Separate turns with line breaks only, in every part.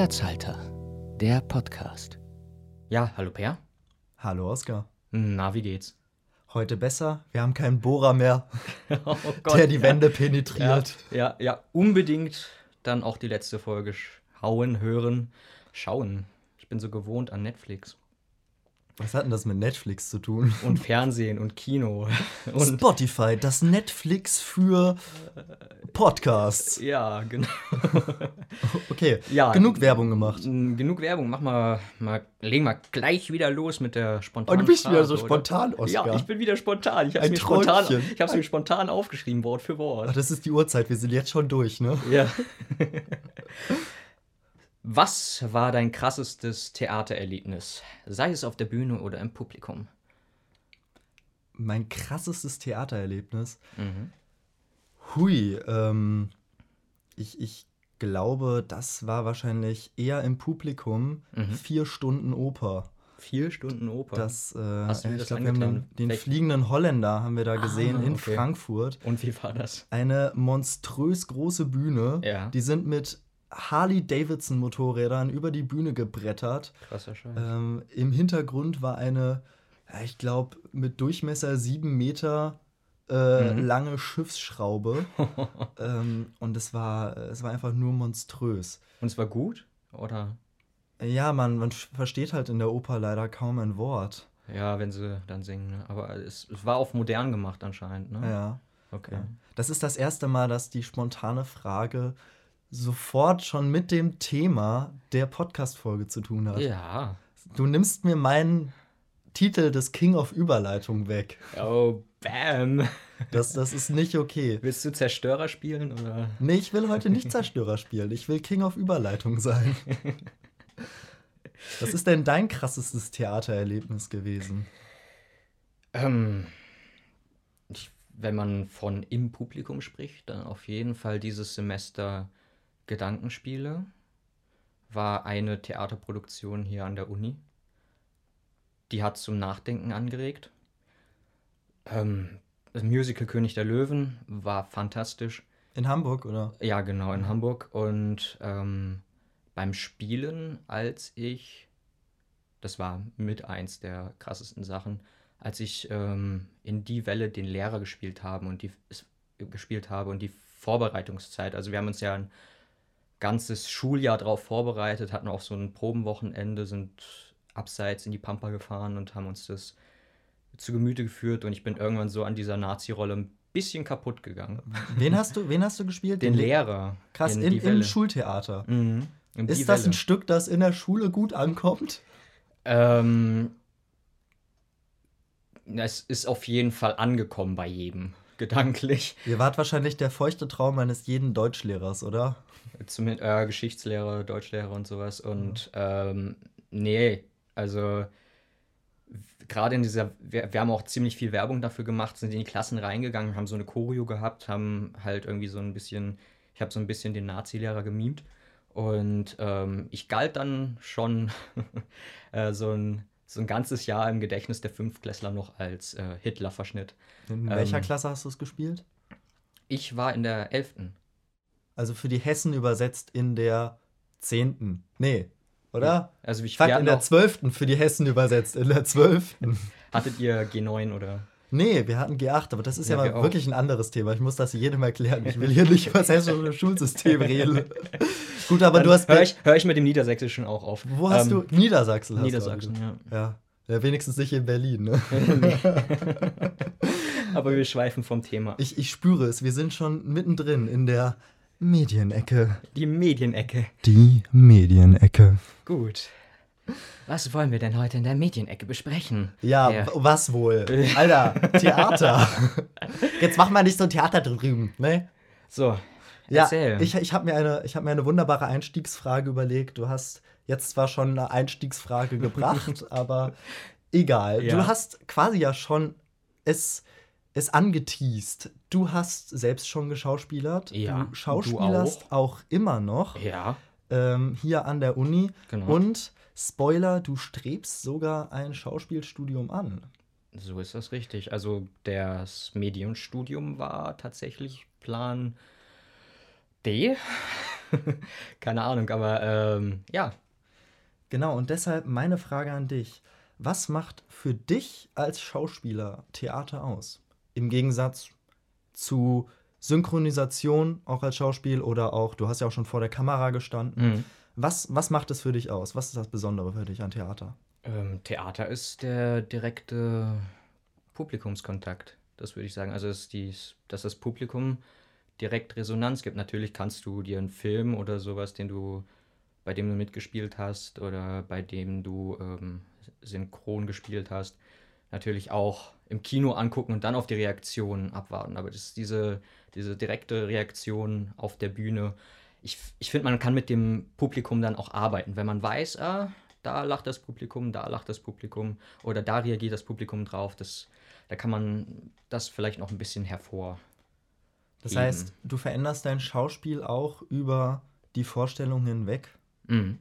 Platzhalter, der Podcast.
Ja, hallo Per.
Hallo Oskar.
Na, wie geht's?
Heute besser. Wir haben keinen Bohrer mehr,
oh
der die Wände penetriert.
Ja, ja, ja, unbedingt dann auch die letzte Folge schauen, hören, schauen. Ich bin so gewohnt an Netflix.
Was hat denn das mit Netflix zu tun?
Und Fernsehen und Kino. Und
Spotify, das Netflix für Podcasts.
ja, genau.
Okay,
Ja.
genug Werbung gemacht.
Genug Werbung, mach mal, mal, legen wir gleich wieder los mit der spontanen
Oh, du bist wieder
Frage,
so
oder?
spontan, Oskar.
Ja, ich bin wieder spontan. Ich hab's
Ein
mir spontan, ich hab's mir spontan aufgeschrieben, Wort für
Ach,
Wort.
das ist die Uhrzeit, wir sind jetzt schon durch, ne?
Ja. Was war dein krassestes Theatererlebnis? Sei es auf der Bühne oder im Publikum?
Mein krassestes Theatererlebnis.
Mhm.
Hui, ähm, ich, ich glaube, das war wahrscheinlich eher im Publikum
Mhm.
vier Stunden Oper.
Vier Stunden Oper.
Das, äh,
Hast du dir
ich glaube, wir haben den, den fliegenden Holländer haben wir da gesehen
Ah,
in
okay.
Frankfurt.
Und wie war das?
Eine monströs große Bühne.
Ja.
Die sind mit Harley-Davidson-Motorrädern über die Bühne gebrettert.
Krasser Scheiß.
Ähm, Im Hintergrund war eine, ja, ich glaube, mit Durchmesser sieben Meter äh,
Mhm.
lange Schiffsschraube. ähm, und es war, es war einfach nur monströs.
Und es war gut? Oder?
Ja, man, man versteht halt in der Oper leider kaum ein Wort.
Ja, wenn sie dann singen. Ne? Aber es, es war auf modern gemacht anscheinend, ne?
Ja.
Okay.
Ja. Das ist das erste Mal, dass die spontane Frage sofort schon mit dem Thema der Podcast-Folge zu tun hat.
Ja.
Du nimmst mir meinen Titel des King of Überleitung weg.
Oh, bam.
Das, das ist nicht okay.
Willst du Zerstörer spielen oder?
Nee, ich will heute nicht Zerstörer spielen. Ich will King of Überleitung sein. Was ist denn dein krassestes Theatererlebnis gewesen?
Ähm, ich, wenn man von im Publikum spricht, dann auf jeden Fall dieses Semester Gedankenspiele. War eine Theaterproduktion hier an der Uni. Die hat zum Nachdenken angeregt. Ähm, das Musical König der Löwen war fantastisch.
In Hamburg, oder?
Ja, genau, in Hamburg. Und ähm, beim Spielen, als ich, das war mit eins der krassesten Sachen, als ich ähm, in die Welle den Lehrer gespielt haben und die es, gespielt habe und die Vorbereitungszeit. Also wir haben uns ja ein ganzes Schuljahr darauf vorbereitet, hatten auch so ein Probenwochenende, sind abseits in die Pampa gefahren und haben uns das zu Gemüte geführt und ich bin irgendwann so an dieser Nazi-Rolle ein bisschen kaputt gegangen.
Wen hast du, wen hast du gespielt?
Den
Le-
Lehrer.
Krass,
in
im. Schultheater.
Mhm.
Ist das ein. Stück, das in der Schule gut ankommt?
Ähm, es ist auf jeden Fall angekommen bei jedem, gedanklich.
Ihr wart wahrscheinlich der feuchte Traum eines jeden Deutschlehrers, oder?
Zumindest äh, Geschichtslehrer, Deutschlehrer und sowas. Und ähm, nee, also gerade in dieser, wir, wir haben auch ziemlich viel Werbung dafür gemacht, sind in die Klassen reingegangen, haben so eine Choreo gehabt, haben halt irgendwie so ein bisschen, ich habe so ein bisschen den Nazi-Lehrer gemimt. Und ähm, ich galt dann schon äh, so, ein, so ein ganzes Jahr im Gedächtnis der Fünftklässler noch als äh, Hitler-Verschnitt.
In welcher
Ähm,
Klasse hast du es gespielt?
Ich war in der 11.
Also für die Hessen übersetzt in der 10. Nee, oder?
Also ich, wir
in der
auch,
12. für die Hessen übersetzt, in der 12.
hattet ihr G9 oder?
Nee, wir hatten G8, aber das ist ja,
Ja, wir
mal
auch.
wirklich ein anderes Thema. Ich muss das jedem erklären. Ich will hier nicht über das hessische Schulsystem reden. Gut, aber du hast.
Hör ich, hör ich mit dem Niedersächsischen auch auf.
Wo hast
Ähm,
du? Niedersachsen hast
Niedersachsen,
du.
ja.
Ja. ja. Wenigstens nicht in Berlin, ne?
Aber wir schweifen vom Thema.
Ich, ich spüre es, wir sind schon mittendrin in der Medienecke.
Die Medienecke.
Die Medienecke.
Gut. Was wollen wir denn heute in der Medienecke besprechen?
Ja,
Ja.
was wohl? Alter, Theater. Jetzt mach mal nicht so ein Theater drüben, ne?
So,
Ja,
erzähl.
ich, ich habe mir, eine- ich hab mir eine wunderbare Einstiegsfrage überlegt. Du hast jetzt zwar schon eine Einstiegsfrage gebracht, aber egal.
Ja.
Du hast quasi ja schon es, es angeteased. Du hast selbst schon geschauspielert.
Ja,
du schauspielerst
du
auch. immer noch
ja,
ähm, hier an der Uni.
genau.
Und Spoiler, du strebst sogar ein Schauspielstudium an.
So ist das richtig. Also das Medienstudium war tatsächlich Plan D. Keine Ahnung, aber ähm, ja.
Genau, und deshalb meine Frage an dich. Was macht für dich als Schauspieler Theater aus? Im Gegensatz zu Synchronisation, auch als Schauspiel, oder auch, du hast ja auch schon vor der Kamera gestanden.
Mhm.
Was, was macht es für dich aus? Was ist das Besondere für dich an Theater?
Ähm, Theater ist der direkte Publikumskontakt, das würde ich sagen. Also, dass, das Publikum direkt Resonanz gibt. Natürlich kannst du dir einen Film oder sowas, den du, bei dem du mitgespielt hast oder bei dem du ähm, synchron gespielt hast, natürlich auch im Kino angucken und dann auf die Reaktion abwarten. Aber das ist diese, diese direkte Reaktion auf der Bühne. Ich, ich finde, man kann mit dem Publikum dann auch arbeiten. Wenn man weiß, ah, da lacht das Publikum, da lacht das Publikum oder da reagiert das Publikum drauf, das, da kann man das vielleicht noch ein bisschen hervor.
Das
Eben.
heißt, du veränderst dein Schauspiel auch über die Vorstellung hinweg.
Mhm.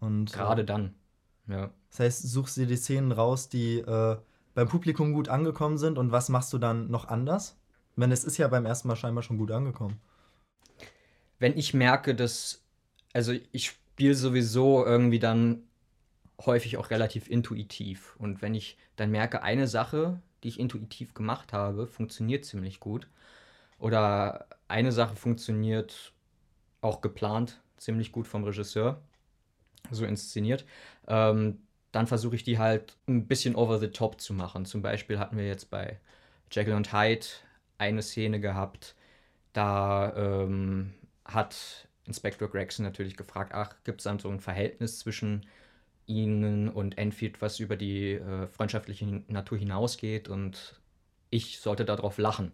Und äh,
Gerade dann. Ja.
Das heißt, suchst dir die Szenen raus, die äh, beim Publikum gut angekommen sind und was machst du dann noch anders? Ich meine, es ist ja beim ersten Mal scheinbar schon gut angekommen.
wenn ich merke, dass, also ich spiele sowieso irgendwie dann häufig auch relativ intuitiv. Und wenn ich dann merke, eine Sache, die ich intuitiv gemacht habe, funktioniert ziemlich gut. Oder eine Sache funktioniert auch geplant ziemlich gut vom Regisseur, so inszeniert, ähm, dann versuche ich die halt ein bisschen over the top zu machen. Zum Beispiel hatten wir jetzt bei Jekyll und Hyde eine Szene gehabt, da ähm, hat Inspector Gregson natürlich gefragt, ach, gibt es dann so ein Verhältnis zwischen ihnen und Enfield, was über die äh, freundschaftliche Natur hinausgeht und ich sollte darauf lachen.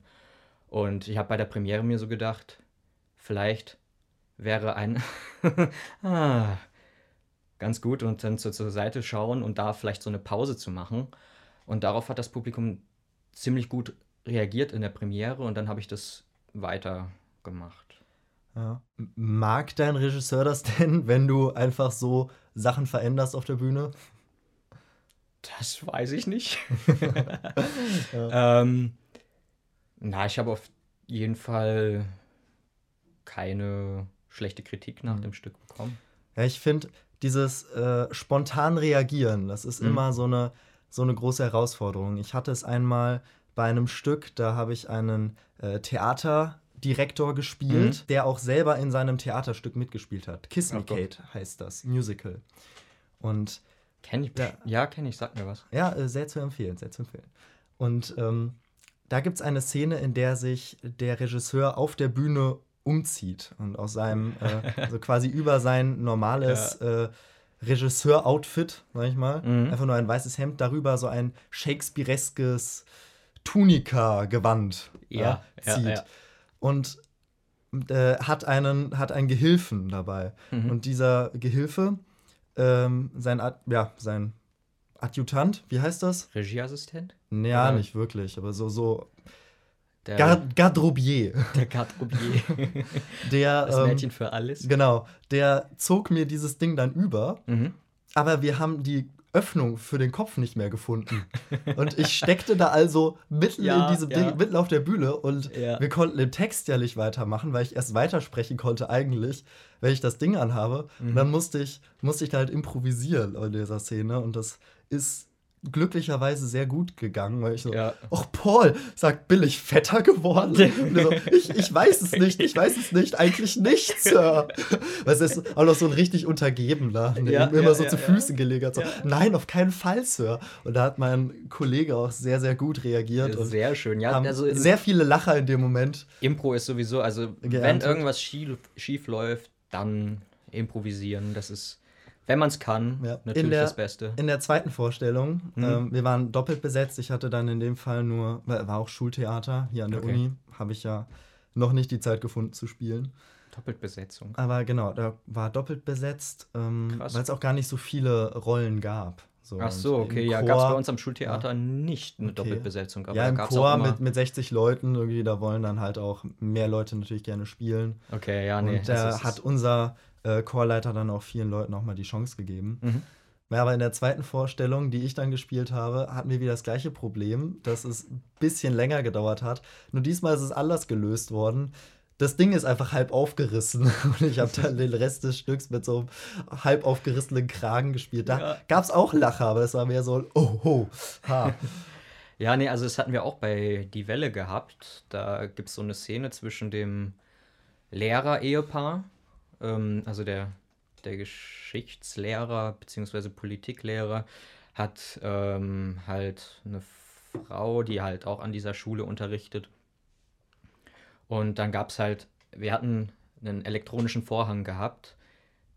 Und ich habe bei der Premiere mir so gedacht, vielleicht wäre ein ah, ganz gut und dann so zur Seite schauen und da vielleicht so eine Pause zu machen. Und darauf hat das Publikum ziemlich gut reagiert in der Premiere und dann habe ich das weiter gemacht.
Ja. Mag dein Regisseur das denn, wenn du einfach so Sachen veränderst auf der Bühne?
Das weiß ich nicht.
Ja.
ähm, na, ich habe auf jeden Fall keine schlechte Kritik nach
Mhm.
dem Stück bekommen.
Ja, ich finde, dieses äh, spontan reagieren, das ist
Mhm.
immer so eine, so eine große Herausforderung. Ich hatte es einmal bei einem Stück, da habe ich einen äh, Theaterdirektor gespielt,
Mhm.
der auch selber in seinem Theaterstück mitgespielt hat. Kiss Me
Gott.
Kate heißt das, Musical. Und
Kenn ich?
Ja.
Ja, ja kenne ich, sag mir was.
ja, äh, sehr zu empfehlen, sehr zu empfehlen. Und ähm, da gibt es eine Szene, in der sich der Regisseur auf der Bühne umzieht und aus seinem, äh, also quasi über sein normales äh, Regisseur-Outfit, sag ich mal,
Mhm.
einfach nur ein weißes Hemd, darüber so ein Shakespeareskes Tunika-Gewand
Ja, ja,
zieht.
ja.
Und äh, hat, einen, hat einen Gehilfen dabei.
Mhm.
Und dieser Gehilfe, ähm, sein, ja, sein Adjutant, wie heißt das?
Regieassistent?
Ja,
Oder-
nicht wirklich, aber so, so
Der,
Gard Garderobier.
der Garderobier.
Der,
Das
ähm,
Mädchen für alles.
genau, der zog mir dieses Ding dann über,
Mhm.
aber wir haben die Öffnung für den Kopf nicht mehr gefunden. Und ich steckte da also mitten
Ja,
in diesem
ja.
Ding, mitten auf der Bühne und
Ja.
wir konnten im Text ja nicht weitermachen, weil ich erst weitersprechen konnte eigentlich, wenn ich das Ding anhabe. Und
Mhm.
dann musste ich, musste ich da halt improvisieren in dieser Szene und das ist glücklicherweise sehr gut gegangen, weil ich so,
Ja.
Paul, sagt Bill, ich fetter geworden? So, ich, ich weiß es nicht, ich weiß es nicht, eigentlich nicht, Sir. Weil es ist auch noch so ein richtig Untergebener, der
Ja,
immer
ja,
so
ja,
zu. Füßen gelegt hat. So. Nein, auf keinen Fall, Sir. Und da hat mein Kollege auch sehr, sehr gut reagiert. und
Sehr schön. Ja, also
sehr viele Lacher in dem Moment.
Impro ist sowieso, also wenn
Geerntet.
irgendwas schief, schief läuft, dann improvisieren. Das ist, wenn man es kann,
Ja.
natürlich
der-
das Beste.
In der zweiten Vorstellung,
Mhm.
ähm, wir waren doppelt besetzt. Ich hatte dann in dem Fall nur, war war auch Schultheater hier an der
Okay.
Uni, habe ich ja noch nicht die Zeit gefunden zu spielen.
Doppelbesetzung.
Aber genau, da war doppelt besetzt, ähm, weil es auch gar nicht so viele Rollen gab. So,
Ach so, okay, ja, gab es bei uns am Schultheater nicht eine
Okay.
Doppelbesetzung, aber
ja, im Chor mit, mit 60 Leuten, irgendwie, da wollen dann halt auch mehr Leute natürlich gerne spielen.
okay, ja, nee.
und da
ist-
hat unser äh, Chorleiter dann auch vielen Leuten auch mal die Chance gegeben.
Mhm.
Ja, aber in der zweiten Vorstellung, die ich dann gespielt habe, hatten wir wieder das gleiche Problem, dass es ein bisschen länger gedauert hat. Nur diesmal ist es anders gelöst worden. das Ding ist einfach halb aufgerissen und ich habe dann den Rest des Stücks mit so einem halb aufgerissenen Kragen gespielt. Da ja. gab es auch Lacher, aber es war mehr so ein Oh, ho, ha.
Ja, nee, also das hatten wir auch bei Die Welle gehabt. Da gibt es so eine Szene zwischen dem Lehrer-Ehepaar, ähm, also der, der Geschichtslehrer bzw. Politiklehrer hat ähm, halt eine Frau, die halt auch an dieser Schule unterrichtet. Und dann gab es halt, wir hatten einen elektronischen Vorhang gehabt.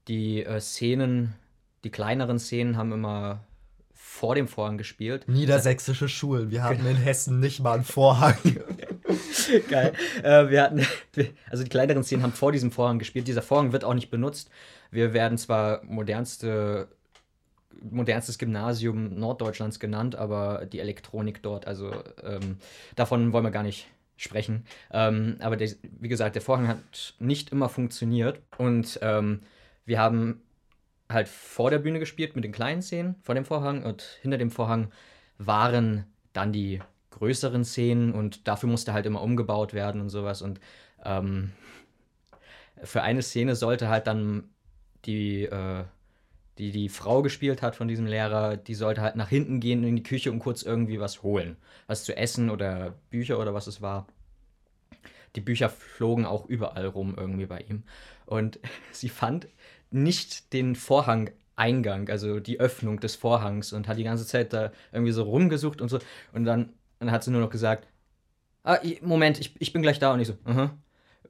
Die äh, Szenen, die kleineren Szenen haben immer vor dem Vorhang gespielt.
Niedersächsische Schulen. Wir hatten in Hessen nicht mal einen Vorhang.
Geil. Äh, wir hatten, also die kleineren Szenen haben vor diesem Vorhang gespielt. Dieser Vorhang wird auch nicht benutzt. Wir werden zwar modernste, modernstes Gymnasium Norddeutschlands genannt, aber die Elektronik dort, also ähm, davon wollen wir gar nicht sprechen. Ähm, aber der, wie gesagt, der Vorhang hat nicht immer funktioniert. Und ähm, wir haben halt vor der Bühne gespielt mit den kleinen Szenen vor dem Vorhang und hinter dem Vorhang waren dann die größeren Szenen und dafür musste halt immer umgebaut werden und sowas. Und ähm, für eine Szene sollte halt dann die, äh, die die Frau gespielt hat von diesem Lehrer, die sollte halt nach hinten gehen in die Küche und kurz irgendwie was holen. Was zu essen oder Bücher oder was es war. Die Bücher flogen auch überall rum irgendwie bei ihm. Und sie fand nicht den Vorhang-Eingang, also die Öffnung des Vorhangs und hat die ganze Zeit da irgendwie so rumgesucht und so. Und dann, dann hat sie nur noch gesagt, ah, Moment, ich, ich bin gleich da und ich so. Uh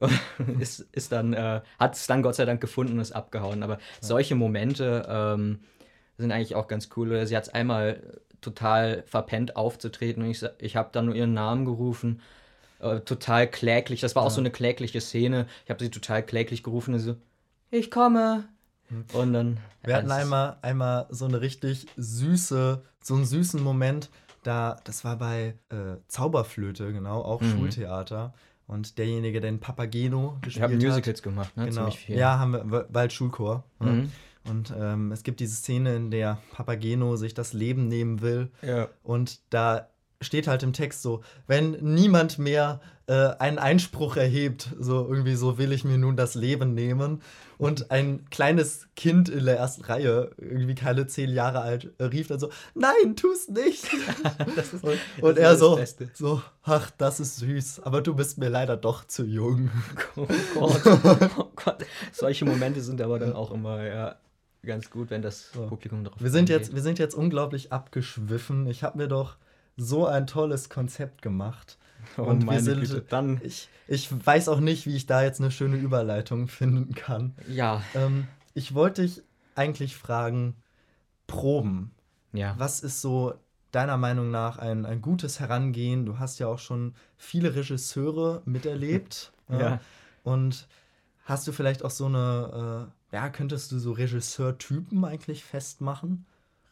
-huh. ist, ist dann, äh, hat es dann Gott sei Dank gefunden und ist abgehauen. Aber ja. solche Momente ähm, sind eigentlich auch ganz cool. Sie hat es einmal total verpennt aufzutreten und ich, ich habe dann nur ihren Namen gerufen. Äh, total kläglich. Das war auch so eine klägliche Szene. Ich habe sie total kläglich gerufen und so, ich komme. Hm. Und dann.
Wir hatten einmal, einmal so eine richtig süße, so einen süßen Moment. Da, das war bei äh, Zauberflöte, genau, auch mhm. Schultheater. Und derjenige, der den Papageno gespielt hat. Wir haben Musicals gemacht, ne? Genau. Ja, haben wir, weil Schulchor. Ne? Mhm. Und ähm, es gibt diese Szene, in der Papageno sich das Leben nehmen will. Ja. Und da steht halt im Text so, wenn niemand mehr äh, einen Einspruch erhebt, so irgendwie so will ich mir nun das Leben nehmen. Und ein kleines Kind in der ersten Reihe, irgendwie keine zehn Jahre alt, äh, rief dann so, nein, tu's nicht. ist, und, und er so, so, ach, das ist süß, aber du bist mir leider doch zu jung. Oh
Gott, oh Gott. Solche Momente sind aber dann auch immer, ja, ganz gut, wenn das Publikum
darauf wir sind jetzt Wir sind jetzt unglaublich abgeschwiffen. Ich habe mir doch so ein tolles Konzept gemacht. Oh, und wir sind, Güte, dann. Ich, ich weiß auch nicht, wie ich da jetzt eine schöne Überleitung finden kann. Ja. Ähm, ich wollte dich eigentlich fragen: Proben. Ja. Was ist so deiner Meinung nach ein, ein gutes Herangehen? Du hast ja auch schon viele Regisseure miterlebt. ja. ja. Und hast du vielleicht auch so eine, äh, ja, könntest du so Regisseurtypen eigentlich festmachen?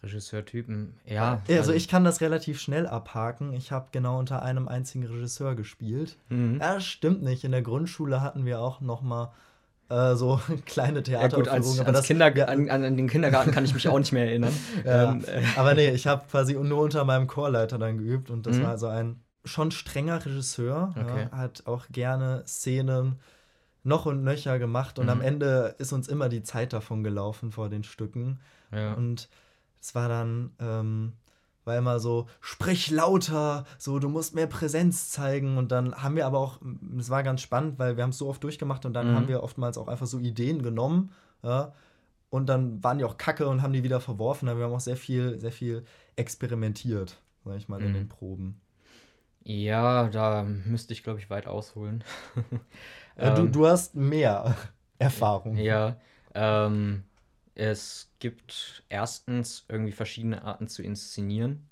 Regisseurtypen, ja.
Also, also ich kann das relativ schnell abhaken. Ich habe genau unter einem einzigen Regisseur gespielt. Mhm. Ja, stimmt nicht. In der Grundschule hatten wir auch noch mal äh, so kleine Theateraufführungen. Ja,
aber das, Kinder an, an, den Kindergarten kann ich mich auch nicht mehr erinnern.
ja, ähm, äh. Aber nee, ich habe quasi nur unter meinem Chorleiter dann geübt und das mhm. war also ein schon strenger Regisseur. Okay. Ja, hat auch gerne Szenen noch und nöcher gemacht und mhm. am Ende ist uns immer die Zeit davon gelaufen vor den Stücken. Ja. Und es war dann, ähm, war immer so, sprich lauter, so, du musst mehr Präsenz zeigen. Und dann haben wir aber auch, es war ganz spannend, weil wir haben es so oft durchgemacht und dann mhm. haben wir oftmals auch einfach so Ideen genommen, ja, und dann waren die auch kacke und haben die wieder verworfen. Aber wir haben auch sehr viel, sehr viel experimentiert, sag ich mal, mhm. in den Proben.
Ja, da müsste ich, glaube ich, weit ausholen.
ja, du, ähm, du hast mehr Erfahrung.
Ja, ähm, es gibt erstens irgendwie verschiedene Arten zu inszenieren.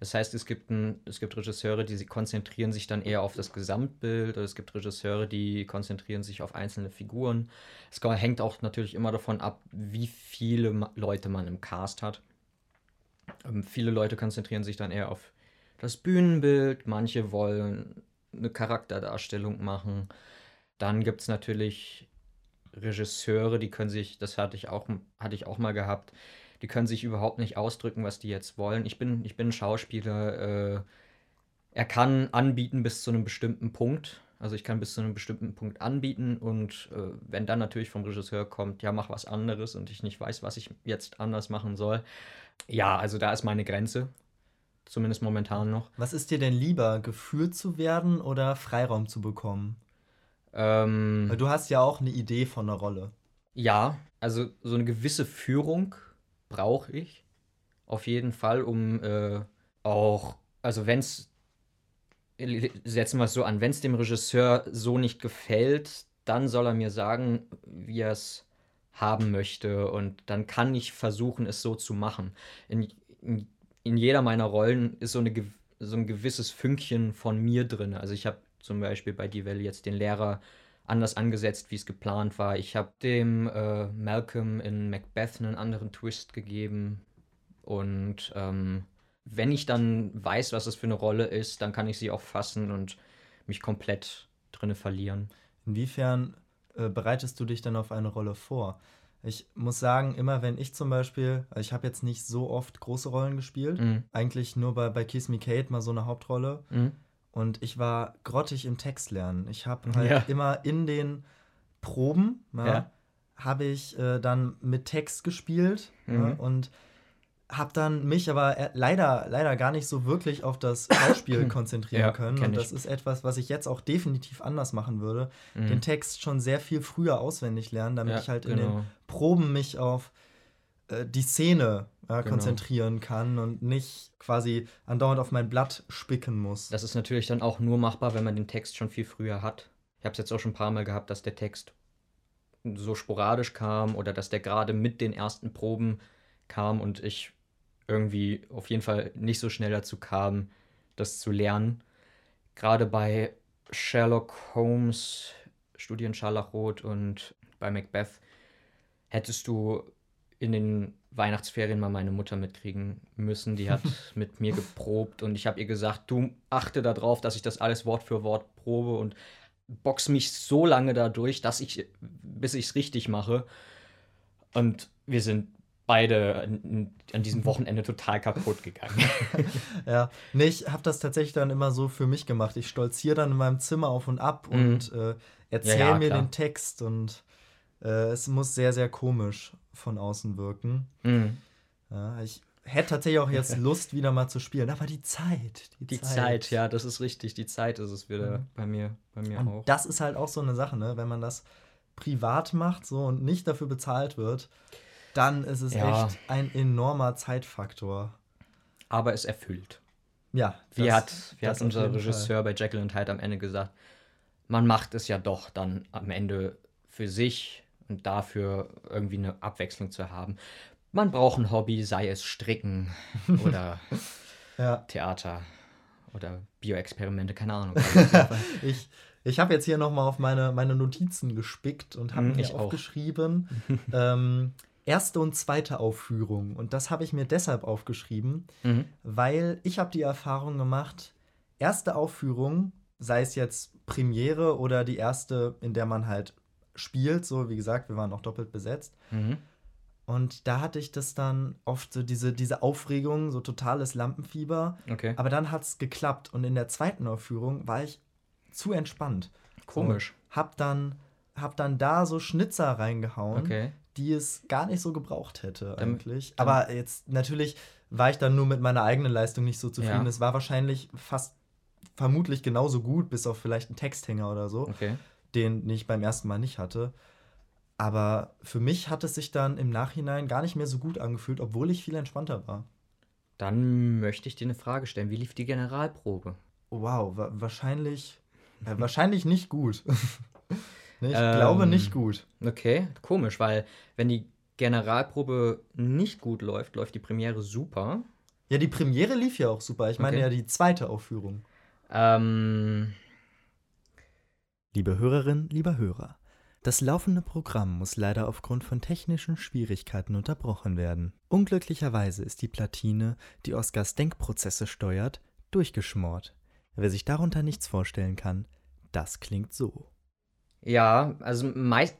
Das heißt, es gibt, ein, es gibt Regisseure, die konzentrieren sich dann eher auf das Gesamtbild, oder es gibt Regisseure, die konzentrieren sich auf einzelne Figuren. Es hängt auch natürlich immer davon ab, wie viele Leute man im Cast hat. Ähm, viele Leute konzentrieren sich dann eher auf das Bühnenbild, manche wollen eine Charakterdarstellung machen. Dann gibt es natürlich Regisseure, die können sich, das hatte ich auch, hatte ich auch mal gehabt, die können sich überhaupt nicht ausdrücken, was die jetzt wollen. Ich bin, ich bin Schauspieler, äh, er kann anbieten bis zu einem bestimmten Punkt. Also ich kann bis zu einem bestimmten Punkt anbieten und äh, wenn dann natürlich vom Regisseur kommt, ja, mach was anderes und ich nicht weiß, was ich jetzt anders machen soll. Ja, also da ist meine Grenze. Zumindest momentan noch.
Was ist dir denn lieber, geführt zu werden oder Freiraum zu bekommen? Ähm, du hast ja auch eine Idee von einer Rolle.
Ja, also so eine gewisse Führung brauche ich auf jeden Fall, um äh, auch, also wenn es, setzen wir es so an, wenn es dem Regisseur so nicht gefällt, dann soll er mir sagen, wie er es haben möchte und dann kann ich versuchen, es so zu machen. In, in in jeder meiner Rollen ist so, eine, so ein gewisses Fünkchen von mir drin. Also ich habe zum Beispiel bei Die Welle jetzt den Lehrer anders angesetzt, wie es geplant war. Ich habe dem äh, Malcolm in Macbeth einen anderen Twist gegeben. Und ähm, wenn ich dann weiß, was das für eine Rolle ist, dann kann ich sie auch fassen und mich komplett drinne verlieren.
Inwiefern äh, bereitest du dich dann auf eine Rolle vor? Ich muss sagen, immer wenn ich zum Beispiel, also ich habe jetzt nicht so oft große Rollen gespielt, mhm. eigentlich nur bei, bei Kiss Me Kate mal so eine Hauptrolle. Mhm. Und ich war grottig im Textlernen. Ich habe halt ja. immer in den Proben, ja, ja. habe ich äh, dann mit Text gespielt mhm. und habe dann mich aber äh, leider, leider gar nicht so wirklich auf das Schauspiel konzentrieren ja, können. Und das ist etwas, was ich jetzt auch definitiv anders machen würde. Mhm. Den Text schon sehr viel früher auswendig lernen, damit ja, ich halt genau. in den genau. Proben mich auf äh, die Szene ja, genau. konzentrieren kann und nicht quasi andauernd auf mein Blatt spicken muss.
Das ist natürlich dann auch nur machbar, wenn man den Text schon viel früher hat. Ich habe es jetzt auch schon ein paar Mal gehabt, dass der Text so sporadisch kam oder dass der gerade mit den ersten Proben kam und ich irgendwie auf jeden Fall nicht so schnell dazu kam, das zu lernen. Gerade bei Sherlock Holmes, Studien Scharlachrot und bei Macbeth hättest du in den Weihnachtsferien mal meine Mutter mitkriegen müssen. Die hat mit mir geprobt und ich habe ihr gesagt, du achte darauf, dass ich das alles Wort für Wort probe und box mich so lange dadurch, dass ich, bis ich es richtig mache. Und wir sind beide an, an diesem Wochenende total kaputt gegangen.
ja, nee, ich habe das tatsächlich dann immer so für mich gemacht. Ich stolziere dann in meinem Zimmer auf und ab mhm. und äh, erzähle ja, ja, mir den Text und äh, es muss sehr, sehr komisch von außen wirken. Mhm. Ja, ich hätte tatsächlich auch jetzt Lust, wieder mal zu spielen, aber die Zeit.
Die, die Zeit. Zeit. ja, das ist richtig. Die Zeit ist es wieder mhm. bei mir, bei mir
und
auch.
Das ist halt auch so eine Sache, ne? wenn man das privat macht so und nicht dafür bezahlt wird dann ist es ja. echt ein enormer Zeitfaktor.
Aber es erfüllt.
Ja.
Wie das, hat, wie hat unser Regisseur Fall. bei Jekyll und Hyde am Ende gesagt, man macht es ja doch dann am Ende für sich und dafür irgendwie eine Abwechslung zu haben. Man braucht ein Hobby, sei es Stricken oder ja. Theater oder Bioexperimente, keine Ahnung.
ich ich habe jetzt hier nochmal auf meine, meine Notizen gespickt und habe hm, mir aufgeschrieben, ähm, erste und zweite Aufführung. Und das habe ich mir deshalb aufgeschrieben, mhm. weil ich habe die Erfahrung gemacht, erste Aufführung, sei es jetzt Premiere oder die erste, in der man halt spielt, so wie gesagt, wir waren auch doppelt besetzt. Mhm. Und da hatte ich das dann oft so diese, diese Aufregung, so totales Lampenfieber. Okay. Aber dann hat es geklappt. Und in der zweiten Aufführung war ich zu entspannt.
Komisch.
So, hab dann, hab dann da so Schnitzer reingehauen, okay die es gar nicht so gebraucht hätte eigentlich. Dann, Aber jetzt natürlich war ich dann nur mit meiner eigenen Leistung nicht so zufrieden. Ja. Es war wahrscheinlich fast vermutlich genauso gut, bis auf vielleicht einen Texthänger oder so, okay. Den ich beim ersten Mal nicht hatte. Aber für mich hat es sich dann im Nachhinein gar nicht mehr so gut angefühlt, obwohl ich viel entspannter war.
Dann möchte ich dir eine Frage stellen. Wie lief die Generalprobe?
Wow, wa wahrscheinlich, äh, wahrscheinlich nicht gut. Ich ähm, glaube nicht gut.
Okay, komisch, weil wenn die Generalprobe nicht gut läuft, läuft die Premiere super.
Ja, die Premiere lief ja auch super. Ich meine okay. ja die zweite Aufführung. Ähm. Liebe Hörerin, lieber Hörer, das laufende Programm muss leider aufgrund von technischen Schwierigkeiten unterbrochen werden. Unglücklicherweise ist die Platine, die Oscars Denkprozesse steuert, durchgeschmort. Wer sich darunter nichts vorstellen kann, das klingt so.
Ja, also meist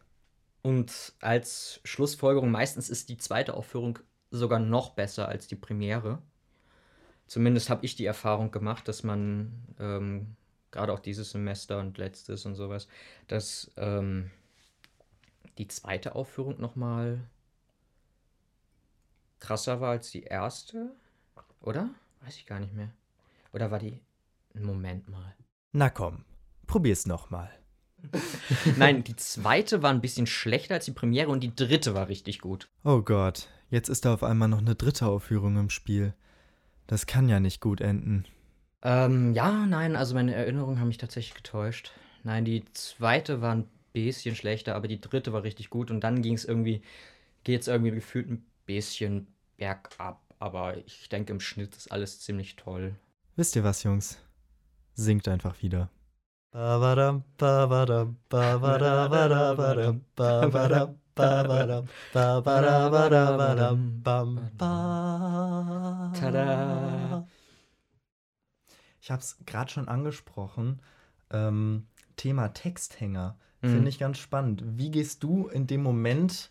und als Schlussfolgerung meistens ist die zweite Aufführung sogar noch besser als die Premiere. Zumindest habe ich die Erfahrung gemacht, dass man ähm, gerade auch dieses Semester und letztes und sowas, dass ähm, die zweite Aufführung nochmal krasser war als die erste, oder? Weiß ich gar nicht mehr. Oder war die. Moment mal.
Na komm, probier's nochmal.
Nein, die zweite war ein bisschen schlechter als die Premiere und die dritte war richtig gut.
Oh Gott, jetzt ist da auf einmal noch eine dritte Aufführung im Spiel. Das kann ja nicht gut enden.
Ähm, ja, nein, also meine Erinnerungen haben mich tatsächlich getäuscht. Nein, die zweite war ein bisschen schlechter, aber die dritte war richtig gut und dann ging es irgendwie, geht es irgendwie gefühlt ein bisschen bergab. Aber ich denke, im Schnitt ist alles ziemlich toll.
Wisst ihr was, Jungs? Singt einfach wieder. Tada! Ich habe es gerade schon angesprochen. Ähm, Thema Texthänger. Mhm. Finde ich ganz spannend. Wie gehst du in dem Moment,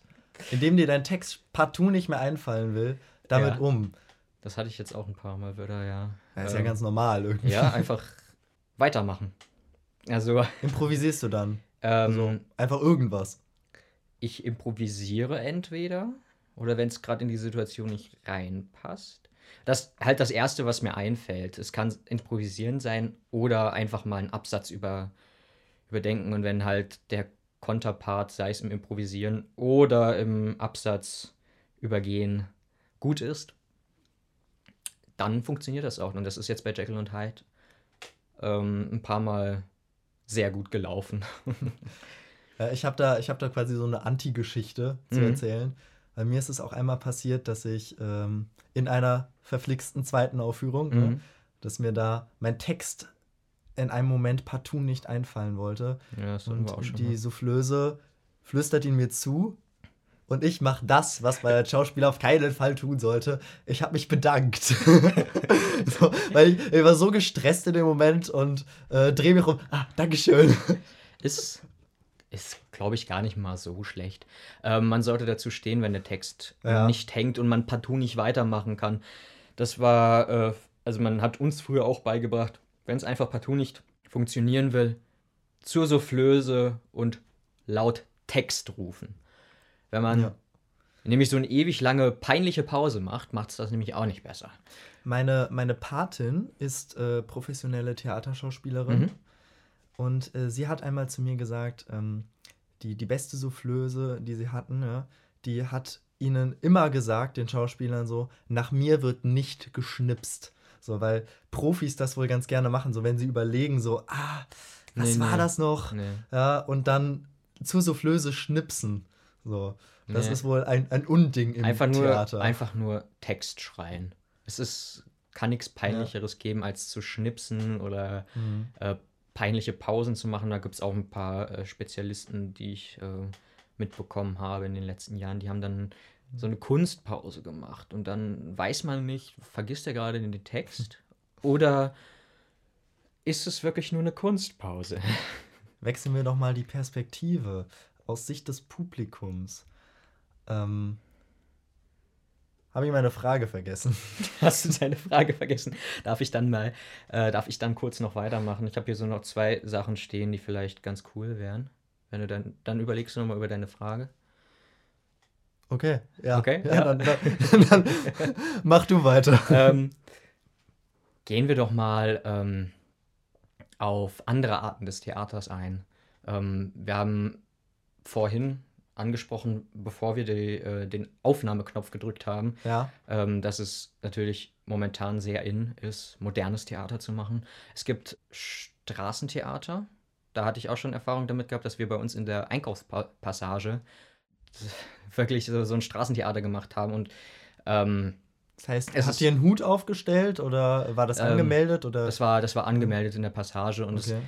in dem dir dein Text partout nicht mehr einfallen will, damit ja. um?
Das hatte ich jetzt auch ein paar Mal wieder, ja.
ja ist ähm, ja ganz normal irgendwie.
Ja, einfach weitermachen. Also.
Improvisierst du dann? Ähm, also einfach irgendwas.
Ich improvisiere entweder oder wenn es gerade in die Situation nicht reinpasst. Das halt das Erste, was mir einfällt. Es kann improvisieren sein oder einfach mal einen Absatz über, überdenken und wenn halt der Konterpart, sei es im Improvisieren oder im Absatz übergehen, gut ist, dann funktioniert das auch. Und das ist jetzt bei Jekyll und Hyde ähm, ein paar Mal sehr gut gelaufen.
ja, ich habe da, hab da quasi so eine Anti-Geschichte zu mhm. erzählen. Bei mir ist es auch einmal passiert, dass ich ähm, in einer verflixten zweiten Aufführung, ne, mhm. ne, dass mir da mein Text in einem Moment partout nicht einfallen wollte. Ja, das und wir auch schon die mal. Soufflöse flüstert ihn mir zu und ich mache das, was man als Schauspieler auf keinen Fall tun sollte. Ich habe mich bedankt. so, weil ich, ich, war so gestresst in dem Moment und äh, drehe mich um. Ah, Dankeschön.
Ist, ist glaube ich, gar nicht mal so schlecht. Ähm, man sollte dazu stehen, wenn der Text ja. nicht hängt und man partout nicht weitermachen kann. Das war, äh, also man hat uns früher auch beigebracht, wenn es einfach partout nicht funktionieren will, zur Soufflöse und laut Text rufen. Wenn man ja. nämlich so eine ewig lange peinliche Pause macht, macht es das nämlich auch nicht besser.
Meine, meine Patin ist äh, professionelle Theaterschauspielerin mhm. Und äh, sie hat einmal zu mir gesagt, ähm, die, die beste Soufflöse, die sie hatten, ja, die hat ihnen immer gesagt, den Schauspielern so, nach mir wird nicht geschnipst. So, weil Profis das wohl ganz gerne machen, so wenn sie überlegen, so, ah, was nee, war nee. das noch? Nee. Ja, und dann zur Soufflöse schnipsen. So. Das ist wohl ein, ein Unding im
einfach
Theater.
Nur, einfach nur Text schreien. Es ist, kann nichts Peinlicheres ja. geben, als zu schnipsen oder mhm. äh, peinliche Pausen zu machen. Da gibt es auch ein paar äh, Spezialisten, die ich äh, mitbekommen habe in den letzten Jahren. Die haben dann so eine Kunstpause gemacht und dann weiß man nicht, vergisst er gerade den Text oder ist es wirklich nur eine Kunstpause?
Wechseln wir doch mal die Perspektive aus Sicht des Publikums. Ähm, habe ich meine Frage vergessen.
Hast du deine Frage vergessen? Darf ich dann mal, äh, darf ich dann kurz noch weitermachen? Ich habe hier so noch zwei Sachen stehen, die vielleicht ganz cool wären. Wenn du dann, dann überlegst du nochmal über deine Frage.
Okay, ja.
Okay, ja, ja.
Dann, dann, dann, mach du weiter.
Ähm, gehen wir doch mal ähm, auf andere Arten des Theaters ein. Ähm, wir haben vorhin angesprochen, bevor wir die, äh, den Aufnahmeknopf gedrückt haben,
ja.
ähm, dass es natürlich momentan sehr in ist, modernes Theater zu machen. Es gibt Straßentheater. Da hatte ich auch schon Erfahrung damit gehabt, dass wir bei uns in der Einkaufspassage wirklich so, so ein Straßentheater gemacht haben. Und ähm,
das heißt, es habt ihr einen Hut aufgestellt oder war das ähm, angemeldet? Oder?
Das, war, das war angemeldet in der Passage und okay.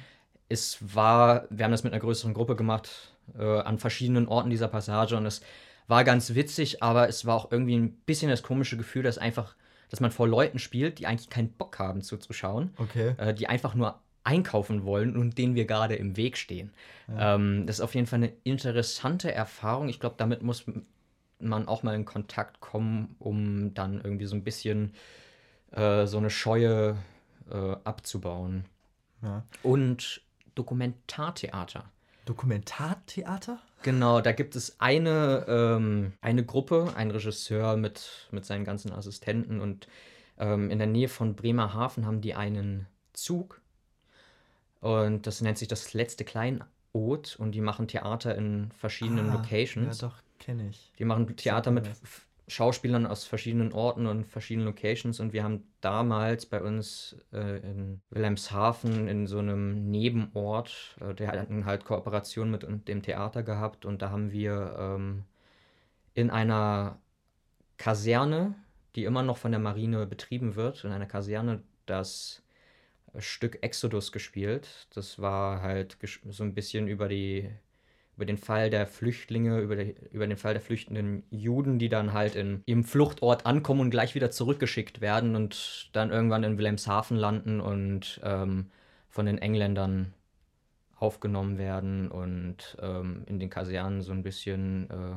es, es war, wir haben das mit einer größeren Gruppe gemacht, äh, an verschiedenen Orten dieser Passage und es war ganz witzig, aber es war auch irgendwie ein bisschen das komische Gefühl, dass einfach, dass man vor Leuten spielt, die eigentlich keinen Bock haben zuzuschauen,
okay.
äh, die einfach nur einkaufen wollen und denen wir gerade im Weg stehen. Ja. Ähm, das ist auf jeden Fall eine interessante Erfahrung. Ich glaube, damit muss man auch mal in Kontakt kommen, um dann irgendwie so ein bisschen äh, so eine Scheue äh, abzubauen.
Ja.
Und Dokumentartheater.
Dokumentartheater?
Genau, da gibt es eine, ähm, eine Gruppe, ein Regisseur mit, mit seinen ganzen Assistenten und ähm, in der Nähe von Bremerhaven haben die einen Zug und das nennt sich das letzte Kleinod und die machen Theater in verschiedenen
Ah,
Locations.
Ja, doch, kenne ich.
Die machen Theater mit Schauspielern aus verschiedenen Orten und verschiedenen Locations und wir haben damals bei uns äh, in Wilhelmshaven in so einem Nebenort, äh, der hatten halt Kooperation mit dem Theater gehabt und da haben wir ähm, in einer Kaserne, die immer noch von der Marine betrieben wird, in einer Kaserne das Stück Exodus gespielt. Das war halt so ein bisschen über die über den Fall der Flüchtlinge, über, die, über den Fall der flüchtenden Juden, die dann halt in ihrem Fluchtort ankommen und gleich wieder zurückgeschickt werden und dann irgendwann in Wilhelmshaven landen und ähm, von den Engländern aufgenommen werden und ähm, in den Kasernen so ein bisschen äh,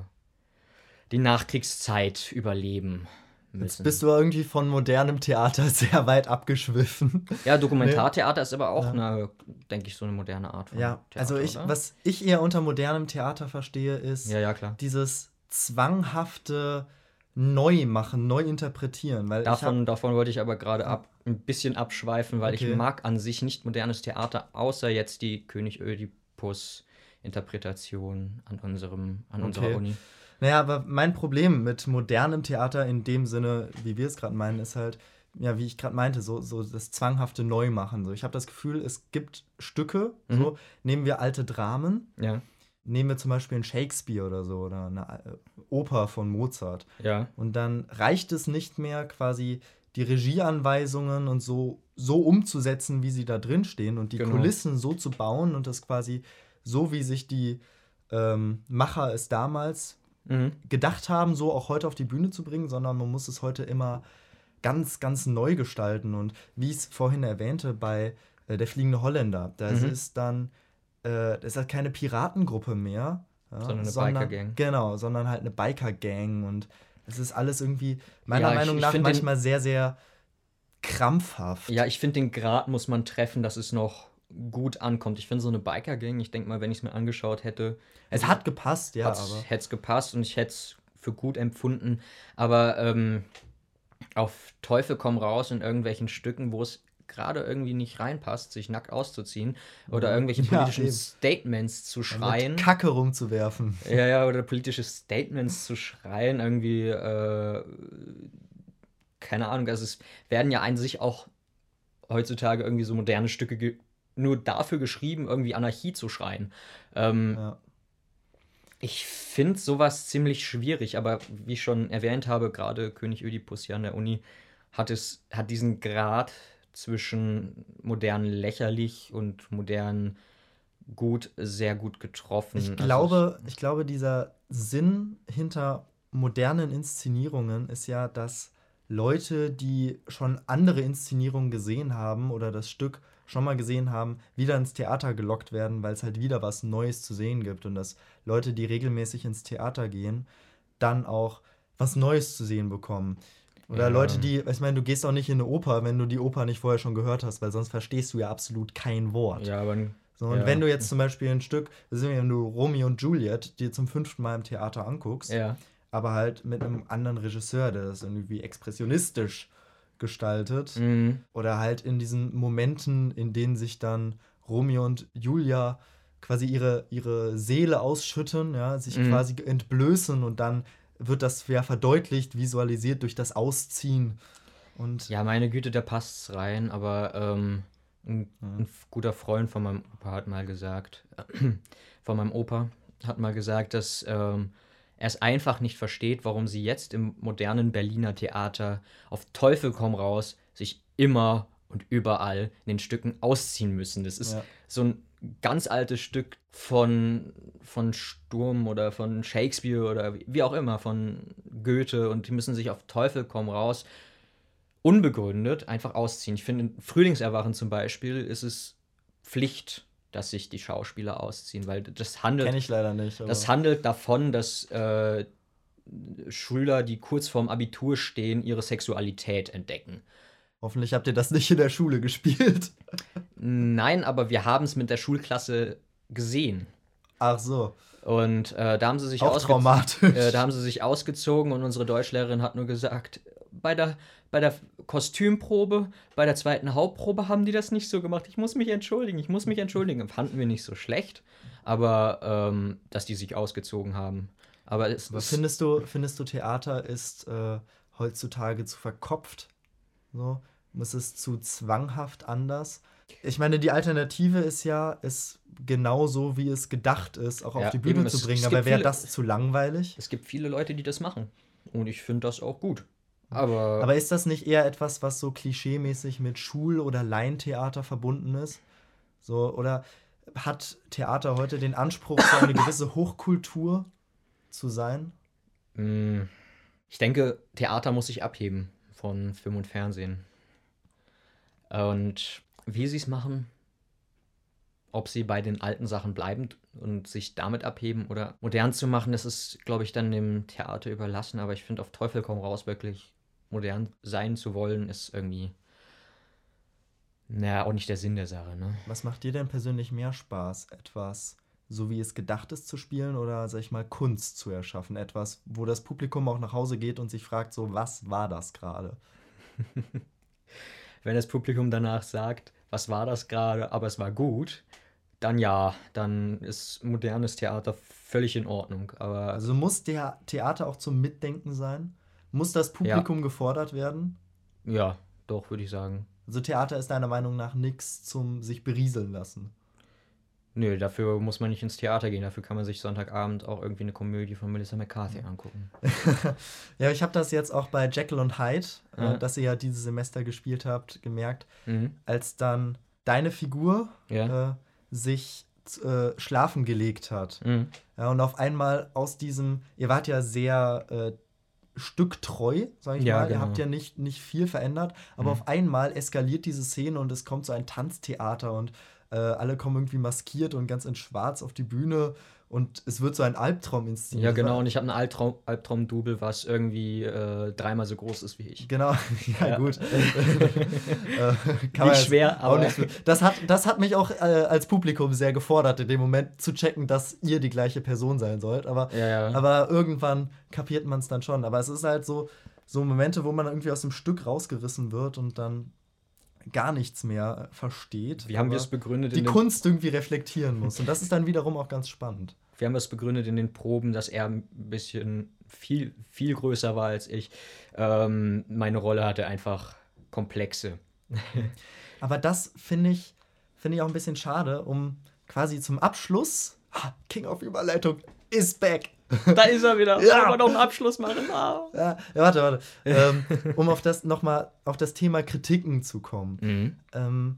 die Nachkriegszeit überleben müssen.
Jetzt bist du irgendwie von modernem Theater sehr weit abgeschwiffen.
ja, Dokumentartheater ist aber auch
Ja.
denke ich, so eine moderne Art von
Ja,
Theater,
also ich,
oder?
was ich eher unter modernem Theater verstehe, ist
Ja, ja, klar.
dieses zwanghafte Neumachen, Neuinterpretieren. Weil ich hab,
Davon, davon wollte ich aber gerade ab, ein bisschen abschweifen, weil
Okay.
ich mag an sich nicht modernes Theater, außer jetzt die König Ödipus Interpretation an unserem, an unserer
Okay.
Uni.
Naja, aber mein Problem mit modernem Theater in dem Sinne, wie wir es gerade meinen, ist halt, ja, wie ich gerade meinte, so, so das zwanghafte Neumachen. So. Ich habe das Gefühl, es gibt Stücke,
Mhm.
so, nehmen wir alte Dramen,
Ja,
nehmen wir zum Beispiel einen Shakespeare oder so oder eine äh, Oper von Mozart.
ja,
Und dann reicht es nicht mehr, quasi die Regieanweisungen und so, so umzusetzen, wie sie da drin stehen und die
Genau.
Kulissen so zu bauen und das quasi so, wie sich die ähm, Macher es damals
mhm.
gedacht haben, so auch heute auf die Bühne zu bringen, sondern man muss es heute immer ganz, ganz neu gestalten. Und wie ich es vorhin erwähnte, bei äh, Der fliegende Holländer, da
Mhm.
ist dann, äh, das ist halt keine Piratengruppe mehr. Ja,
Sondern eine Biker-Gang.
Genau, sondern halt eine Biker-Gang. Und es ist alles irgendwie, meiner
Ja, ich-
Meinung
ich
nach,
find den-
manchmal sehr, sehr krampfhaft.
ja, ich finde, den Grad muss man treffen, dass es noch gut ankommt. Ich finde so eine Biker-Gang, ich denke mal, wenn ich es mir angeschaut hätte,
es hat gepasst, ja,
hätte es gepasst und ich hätte es für gut empfunden. Aber ähm, auf Teufel komm raus in irgendwelchen Stücken, wo es gerade irgendwie nicht reinpasst, sich nackt auszuziehen oder irgendwelche
Ja,
politischen
eben.
Statements zu schreien.
Mit Kacke rumzuwerfen.
Ja, ja, oder politische Statements zu schreien, irgendwie, äh, keine Ahnung, also es werden ja an sich auch heutzutage irgendwie so moderne Stücke nur dafür geschrieben, irgendwie Anarchie zu schreien. Ähm,
Ja.
ich finde sowas ziemlich schwierig, aber wie ich schon erwähnt habe, gerade König Ödipus hier an der Uni hat es, hat diesen Grad zwischen modern lächerlich und modern gut sehr gut getroffen.
Ich
Also
glaube, ich glaube, dieser Sinn hinter modernen Inszenierungen ist ja, dass Leute, die schon andere Inszenierungen gesehen haben oder das Stück schon mal gesehen haben, wieder ins Theater gelockt werden, weil es halt wieder was Neues zu sehen gibt und dass Leute, die regelmäßig ins Theater gehen, dann auch was Neues zu sehen bekommen. Oder
Ja.
Leute, die, ich meine, du gehst auch nicht in eine Oper, wenn du die Oper nicht vorher schon gehört hast, weil sonst verstehst du ja absolut kein Wort.
Ja, aber
So, und
Ja.
wenn du jetzt zum Beispiel ein Stück, wenn du Romeo und Juliet dir zum fünften Mal im Theater anguckst,
ja,
aber halt mit einem anderen Regisseur, der das irgendwie expressionistisch gestaltet,
mhm.
oder halt in diesen Momenten, in denen sich dann Romeo und Julia quasi ihre, ihre Seele ausschütten, ja, sich
Mhm.
quasi entblößen und dann wird das ja verdeutlicht, visualisiert durch das Ausziehen. Und
ja, meine Güte, da passt's rein, aber ähm, ein, ein f- guter Freund von meinem Opa hat mal gesagt, von meinem Opa hat mal gesagt, dass ähm, es einfach nicht versteht, warum sie jetzt im modernen Berliner Theater auf Teufel komm raus sich immer und überall in den Stücken ausziehen müssen. Das ist
Ja.
so ein ganz altes Stück von, von Sturm oder von Shakespeare oder wie- wie auch immer, von Goethe und die müssen sich auf Teufel komm raus unbegründet einfach ausziehen. Ich finde, in Frühlingserwachen zum Beispiel ist es Pflicht, dass sich die Schauspieler ausziehen, weil das handelt,
kenne ich leider nicht.
Das handelt davon, dass äh, Schüler, die kurz vorm Abitur stehen, ihre Sexualität entdecken.
Hoffentlich habt ihr das nicht in der Schule gespielt.
Nein, aber wir haben es mit der Schulklasse gesehen.
Ach so.
Und äh, da haben sie sich
Auch traumatisch.
Äh, da haben sie sich ausgezogen und unsere Deutschlehrerin hat nur gesagt, bei der, bei der Kostümprobe, bei der zweiten Hauptprobe haben die das nicht so gemacht. Ich muss mich entschuldigen, ich muss mich entschuldigen. Fanden wir nicht so schlecht, aber ähm, dass die sich ausgezogen haben. Aber es
Aber
ist,
findest du, findest du, Theater ist äh, heutzutage zu verkopft? So? Ist es zu zwanghaft anders? Ich meine, die Alternative ist ja, es genau so, wie es gedacht ist, auch
Ja,
auf die Bühne
eben,
zu bringen. Aber wäre das zu langweilig?
es gibt viele Leute, die das machen. Und ich finde das auch gut. Aber,
Aber ist das nicht eher etwas, was so klischeemäßig mit Schul- oder Laientheater verbunden ist? So, oder hat Theater heute den Anspruch, so eine gewisse Hochkultur zu sein?
mm, ich denke, Theater muss sich abheben von Film und Fernsehen. Und wie sie es machen, ob sie bei den alten Sachen bleiben und sich damit abheben oder modern zu machen, das ist, glaube ich, dann dem Theater überlassen. Aber ich finde, auf Teufel komm raus, wirklich modern sein zu wollen, ist irgendwie, naja, auch nicht der Sinn der Sache, ne?
Was macht dir denn persönlich mehr Spaß? Etwas, so wie es gedacht ist zu spielen oder, sag ich mal, Kunst zu erschaffen? Etwas, wo das Publikum auch nach Hause geht und sich fragt, so, was war das gerade?
Wenn das Publikum danach sagt, was war das gerade, aber es war gut, dann ja, dann ist modernes Theater völlig in Ordnung. Aber
Also muss der Theater auch zum Mitdenken sein? Muss das Publikum gefordert werden?
ja, doch, würde ich sagen.
Also Theater ist deiner Meinung nach nichts zum sich berieseln lassen.
Nö, dafür muss man nicht ins Theater gehen. Dafür kann man sich Sonntagabend auch irgendwie eine Komödie von Melissa McCarthy angucken.
ja, ich habe das jetzt auch bei Jekyll und Hyde,
Ja.
äh, das ihr ja dieses Semester gespielt habt, gemerkt,
Mhm.
als dann deine Figur
Ja.
äh, sich äh, schlafen gelegt hat.
Mhm.
Ja, und auf einmal aus diesem, ihr wart ja sehr äh, stücktreu, sag ich
Ja,
mal. Ihr
genau.
habt ja nicht, nicht viel verändert, aber
Mhm.
auf einmal eskaliert diese Szene und es kommt so ein Tanztheater und äh, alle kommen irgendwie maskiert und ganz in Schwarz auf die Bühne und es wird so ein Albtraum inszeniert.
Ja, genau. Und ich habe einen Albtraum, Albtraum-Double, was irgendwie äh, dreimal so groß ist wie ich.
Genau, ja,
Ja.
gut. äh,
Nicht schwer,
auch
aber-
nichts für- das, hat, das hat mich auch äh, als Publikum sehr gefordert, in dem Moment zu checken, dass ihr die gleiche Person sein sollt. Aber
Ja, ja.
Aber irgendwann kapiert man es dann schon. Aber es ist halt so, so Momente, wo man irgendwie aus dem Stück rausgerissen wird und dann gar nichts mehr versteht.
Wie haben wir es begründet?
Die Kunst irgendwie reflektieren muss. Und das ist dann wiederum auch ganz spannend.
Wir haben es begründet in den Proben, dass er ein bisschen viel, viel größer war als ich. Ähm, meine Rolle hatte einfach Komplexe.
Aber das finde ich, finde ich auch ein bisschen schade, um quasi zum Abschluss. Ah, King of Überleitung is back.
Da ist er wieder.
Ja.
Wollen wir noch einen Abschluss machen? Ah.
Ja, ja, warte, warte. ähm, um auf das nochmal auf das Thema Kritiken zu kommen.
Mhm.
Ähm,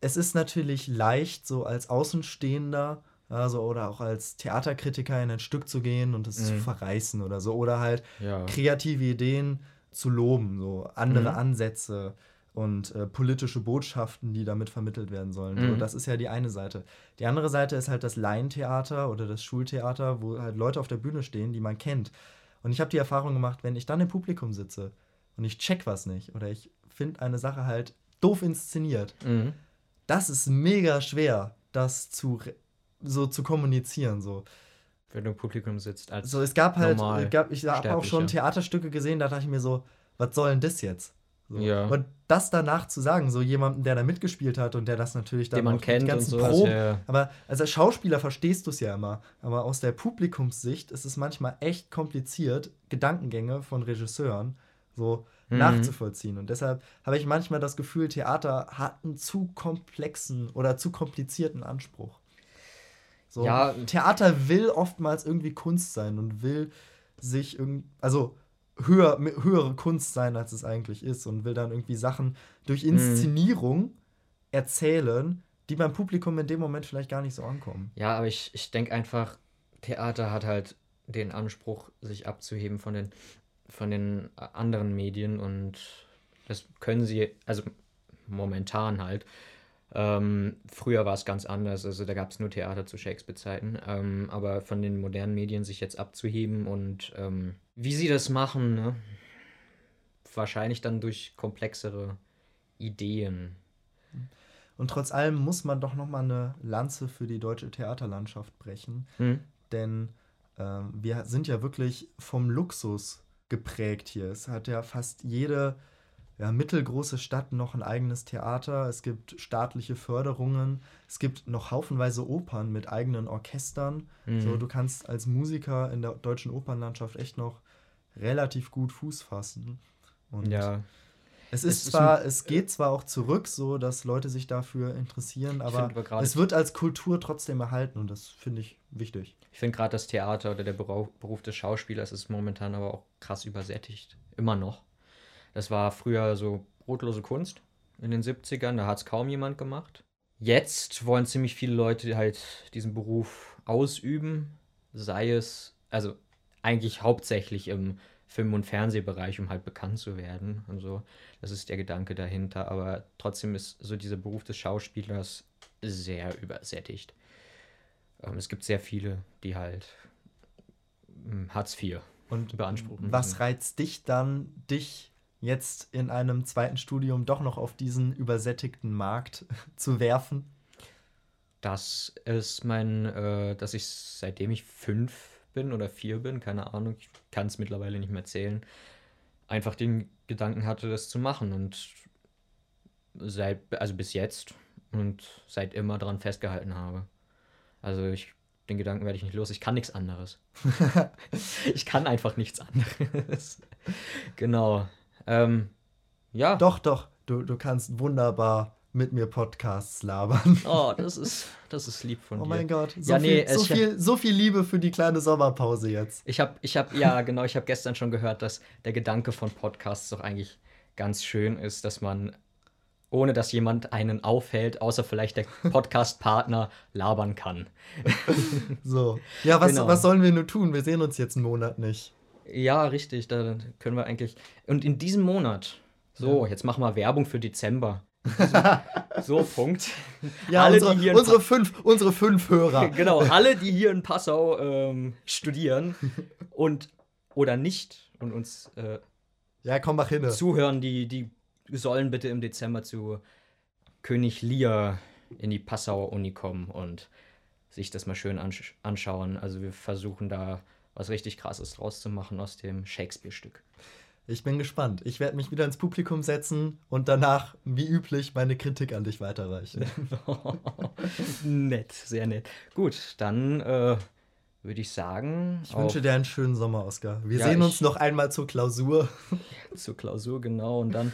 es ist natürlich leicht, so als Außenstehender, also oder auch als Theaterkritiker in ein Stück zu gehen und es zu
Mhm.
verreißen oder so. Oder halt
Ja.
kreative Ideen zu loben, so andere
Mhm.
Ansätze und äh, politische Botschaften, die damit vermittelt werden sollen. So,
Mhm.
das ist ja die eine Seite. Die andere Seite ist halt das Laientheater oder das Schultheater, wo halt Leute auf der Bühne stehen, die man kennt. Und ich habe die Erfahrung gemacht, wenn ich dann im Publikum sitze und ich check was nicht oder ich finde eine Sache halt doof inszeniert,
Mhm.
das ist mega schwer, das zu so zu kommunizieren so.
Wenn du im Publikum sitzt. Als
So, es gab halt, gab, ich habe auch schon. Theaterstücke gesehen, da dachte ich mir so, was soll denn das jetzt? So.
Ja.
Und das danach zu sagen, so jemandem, der da mitgespielt hat und der das natürlich dann
den man
auch die
kennt und
ganzen
so.
Proben,
Ja.
aber als Schauspieler verstehst du es ja immer. Aber aus der Publikumssicht ist es manchmal echt kompliziert, Gedankengänge von Regisseuren so
Mhm.
nachzuvollziehen. Und deshalb habe ich manchmal das Gefühl, Theater hat einen zu komplexen oder zu komplizierten Anspruch. So,
Ja.
Theater will oftmals irgendwie Kunst sein und will sich irgendwie, also höher, höhere Kunst sein, als es eigentlich ist und will dann irgendwie Sachen durch
Mhm.
Inszenierung erzählen, die beim Publikum in dem Moment vielleicht gar nicht so ankommen.
Ja, aber ich, ich denke einfach, Theater hat halt den Anspruch, sich abzuheben von den, von den äh, anderen Medien und das können sie, also momentan halt. Ähm, früher war es ganz anders, also da gab es nur Theater zu Shakespeare-Zeiten, ähm, aber von den modernen Medien sich jetzt abzuheben und ähm, wie sie das machen, ne? wahrscheinlich dann durch komplexere Ideen.
Und trotz allem muss man doch noch mal eine Lanze für die deutsche Theaterlandschaft brechen, hm. denn äh, wir sind ja wirklich vom Luxus geprägt hier. Es hat ja fast jede ja, mittelgroße Stadt noch ein eigenes Theater. Es gibt staatliche Förderungen. Es gibt noch haufenweise Opern mit eigenen Orchestern. Mhm. So, du kannst als Musiker in der deutschen Opernlandschaft echt noch relativ gut Fuß fassen. Und ja. Es ist, es zwar, es geht zwar auch zurück, so dass Leute sich dafür interessieren, aber es wird als Kultur trotzdem erhalten und das finde ich wichtig.
Ich finde gerade das Theater oder der Beruf des Schauspielers ist momentan aber auch krass übersättigt. Immer noch. Das war früher so brotlose Kunst in den 70ern, da hat es kaum jemand gemacht. Jetzt wollen ziemlich viele Leute halt diesen Beruf ausüben, sei es, also eigentlich hauptsächlich im Film- und Fernsehbereich, um halt bekannt zu werden und so. Das ist der Gedanke dahinter, aber trotzdem ist so dieser Beruf des Schauspielers sehr übersättigt. Ähm, es gibt sehr viele, die halt hm, Hartz IV und beanspruchen.
Was reizt dich dann, dich jetzt in einem zweiten Studium doch noch auf diesen übersättigten Markt zu werfen?
Das ist mein, äh, dass ich seitdem ich fünf bin oder vier bin, keine Ahnung, ich kann es mittlerweile nicht mehr zählen, einfach den Gedanken hatte, das zu machen und seit, also bis jetzt und seit immer daran festgehalten habe. Also ich, den Gedanken werde ich nicht los, ich kann nichts anderes. ich kann einfach nichts anderes. genau. Ähm, ja.
Doch, doch, du, du kannst wunderbar mit mir Podcasts labern.
Oh, das ist, das ist lieb von
oh
dir.
Oh mein Gott, so, ja, viel, nee, so, viel, so viel Liebe für die kleine Sommerpause jetzt.
Ich habe, ich hab, ja genau, ich habe gestern schon gehört, dass der Gedanke von Podcasts doch eigentlich ganz schön ist, dass man, ohne dass jemand einen aufhält, außer vielleicht der Podcast-Partner, labern kann.
so, ja, was, genau. was sollen wir nur tun? Wir sehen uns jetzt einen Monat nicht.
Ja, richtig, da können wir eigentlich. Und in diesem Monat, so, ja. jetzt machen wir Werbung für Dezember. So, Punkt.
Ja, alle, unsere, die hier unsere, fünf, unsere fünf Hörer.
Genau, alle, die hier in Passau ähm, studieren und oder nicht und uns äh,
ja, komm, mach hin.
zuhören, die, die sollen bitte im Dezember zu König Lear in die Passauer Uni kommen und sich das mal schön ansch anschauen. Also wir versuchen da was richtig krasses draus zu machen aus dem Shakespeare-Stück.
Ich bin gespannt. Ich werde mich wieder ins Publikum setzen und danach, wie üblich, meine Kritik an dich weiterreichen.
nett, sehr nett. Gut, dann äh, würde ich sagen.
Ich wünsche dir einen schönen Sommer, Oskar. Wir ja, sehen uns noch einmal zur Klausur.
zur Klausur, genau. Und dann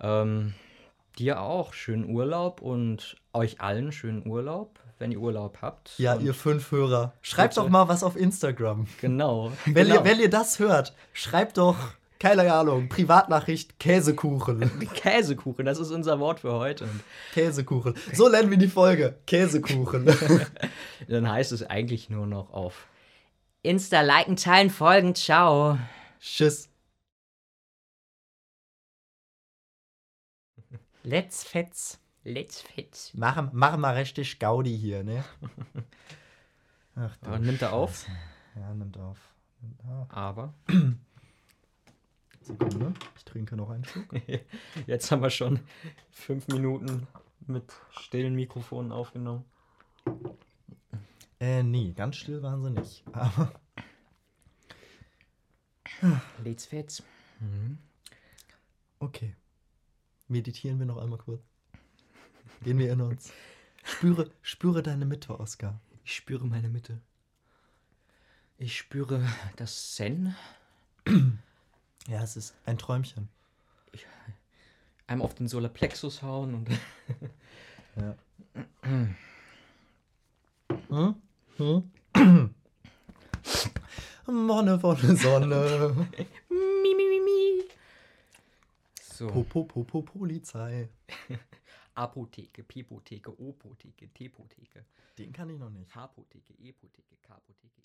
ähm, dir auch schönen Urlaub und euch allen schönen Urlaub wenn ihr Urlaub habt.
Ja, ihr fünf Hörer. Schreibt doch mal was auf Instagram.
Genau.
wenn,
genau.
Ihr, wenn ihr das hört, schreibt doch keine Ahnung, Privatnachricht, Käsekuchen.
Käsekuchen, das ist unser Wort für heute.
Käsekuchen. So nennen wir die Folge. Käsekuchen.
Dann heißt es eigentlich nur noch auf Insta liken, teilen, folgen. Ciao.
Tschüss.
Let's fetz. Let's fetz.
Machen, machen wir richtig Gaudi hier, ne?
Ach, du nimmt er auf?
Ja, nimmt auf. Nimmt
auf. Aber.
Sekunde, ich trinke noch einen Schluck.
Jetzt haben wir schon fünf Minuten mit stillen Mikrofonen aufgenommen.
Äh, nee, ganz still waren sie nicht. Aber.
Let's fetz. Mhm.
Okay. Meditieren wir noch einmal kurz. Gehen wir in uns. Spüre, spüre deine Mitte, Oskar.
Ich spüre meine Mitte. Ich spüre das Zen.
Ja, es ist ein Träumchen. Ich,
einmal auf den Solarplexus hauen und. ja.
hm? Hm? Wonne, Wonne, Sonne. So. Popo, Popo, Polizei.
Apotheke, Pipotheke, Opotheke, Tepotheke.
Den kann ich noch nicht.
Hapotheke, Epotheke, Kapotheke,